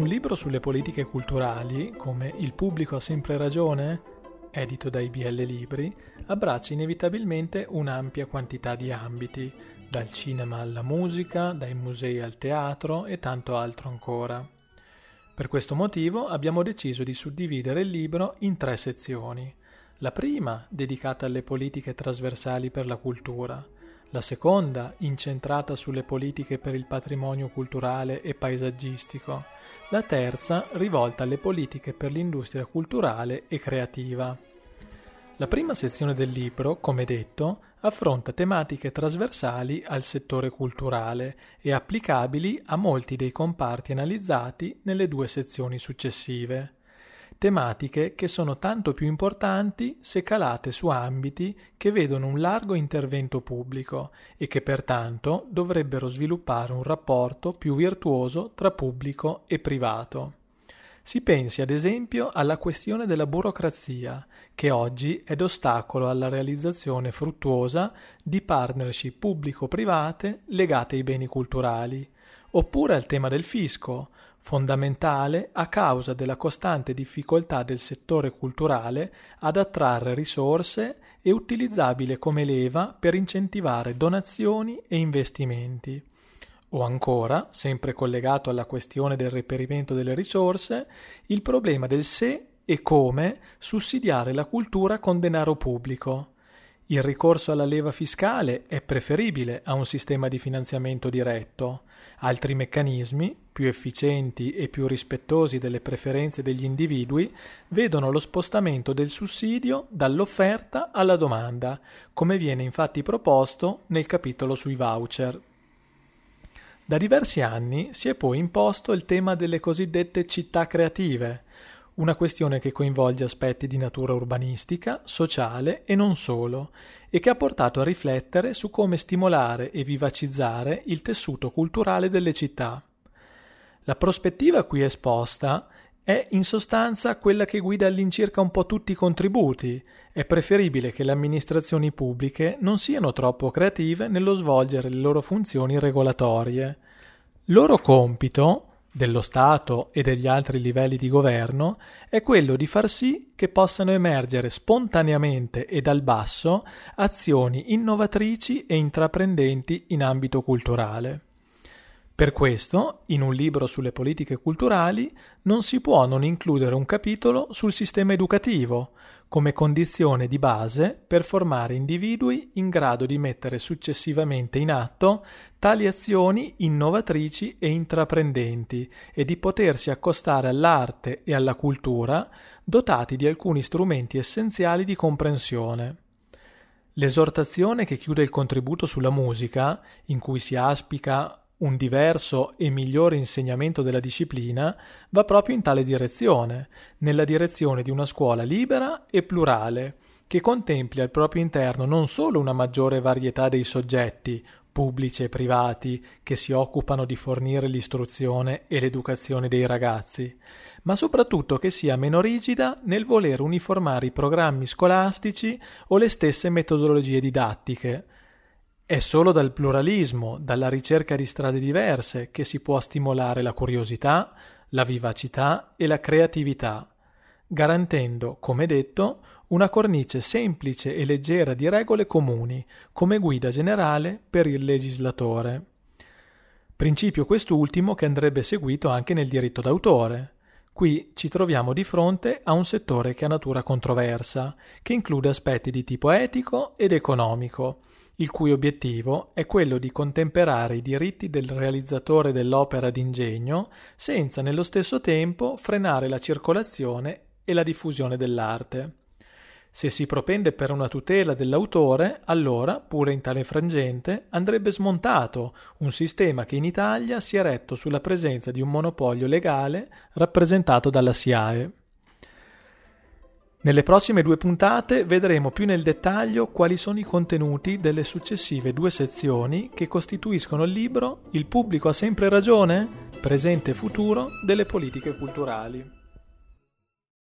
Un libro sulle politiche culturali, come Il pubblico ha sempre ragione, edito da IBL Libri, abbraccia inevitabilmente un'ampia quantità di ambiti, dal cinema alla musica, dai musei al teatro e tanto altro ancora. Per questo motivo abbiamo deciso di suddividere il libro in tre sezioni. La prima dedicata alle politiche trasversali per la cultura, la seconda incentrata sulle politiche per il patrimonio culturale e paesaggistico, la terza rivolta alle politiche per l'industria culturale e creativa. La prima sezione del libro, come detto, affronta tematiche trasversali al settore culturale e applicabili a molti dei comparti analizzati nelle due sezioni successive tematiche che sono tanto più importanti se calate su ambiti che vedono un largo intervento pubblico e che pertanto dovrebbero sviluppare un rapporto più virtuoso tra pubblico e privato. Si pensi ad esempio alla questione della burocrazia, che oggi è d'ostacolo alla realizzazione fruttuosa di partnership pubblico-private legate ai beni culturali, oppure al tema del fisco, fondamentale a causa della costante difficoltà del settore culturale ad attrarre risorse e utilizzabile come leva per incentivare donazioni e investimenti. O ancora, sempre collegato alla questione del reperimento delle risorse, il problema del se e come sussidiare la cultura con denaro pubblico. Il ricorso alla leva fiscale è preferibile a un sistema di finanziamento diretto. Altri meccanismi, più efficienti e più rispettosi delle preferenze degli individui, vedono lo spostamento del sussidio dall'offerta alla domanda, come viene infatti proposto nel capitolo sui voucher. Da diversi anni si è poi imposto il tema delle cosiddette città creative, una questione che coinvolge aspetti di natura urbanistica, sociale e non solo, e che ha portato a riflettere su come stimolare e vivacizzare il tessuto culturale delle città. La prospettiva qui esposta è in sostanza quella che guida all'incirca un po' tutti i contributi. È preferibile che le amministrazioni pubbliche non siano troppo creative nello svolgere le loro funzioni regolatorie. Loro compito dello Stato e degli altri livelli di governo è quello di far sì che possano emergere spontaneamente e dal basso azioni innovatrici e intraprendenti in ambito culturale. Per questo, in un libro sulle politiche culturali, non si può non includere un capitolo sul sistema educativo, come condizione di base per formare individui in grado di mettere successivamente in atto tali azioni innovatrici e intraprendenti e di potersi accostare all'arte e alla cultura dotati di alcuni strumenti essenziali di comprensione. L'esortazione che chiude il contributo sulla musica, in cui si aspica un diverso e migliore insegnamento della disciplina va proprio in tale direzione, nella direzione di una scuola libera e plurale, che contempli al proprio interno non solo una maggiore varietà dei soggetti, pubblici e privati, che si occupano di fornire l'istruzione e l'educazione dei ragazzi, ma soprattutto che sia meno rigida nel voler uniformare i programmi scolastici o le stesse metodologie didattiche, è solo dal pluralismo, dalla ricerca di strade diverse, che si può stimolare la curiosità, la vivacità e la creatività, garantendo, come detto, una cornice semplice e leggera di regole comuni, come guida generale per il legislatore. Principio quest'ultimo che andrebbe seguito anche nel diritto d'autore. Qui ci troviamo di fronte a un settore che ha natura controversa, che include aspetti di tipo etico ed economico, il cui obiettivo è quello di contemperare i diritti del realizzatore dell'opera d'ingegno senza nello stesso tempo frenare la circolazione e la diffusione dell'arte. Se si propende per una tutela dell'autore, allora, pure in tale frangente, andrebbe smontato un sistema che in Italia si è retto sulla presenza di un monopolio legale rappresentato dalla SIAE. Nelle prossime due puntate vedremo più nel dettaglio quali sono i contenuti delle successive due sezioni che costituiscono il libro Il pubblico ha sempre ragione? Presente e futuro delle politiche culturali.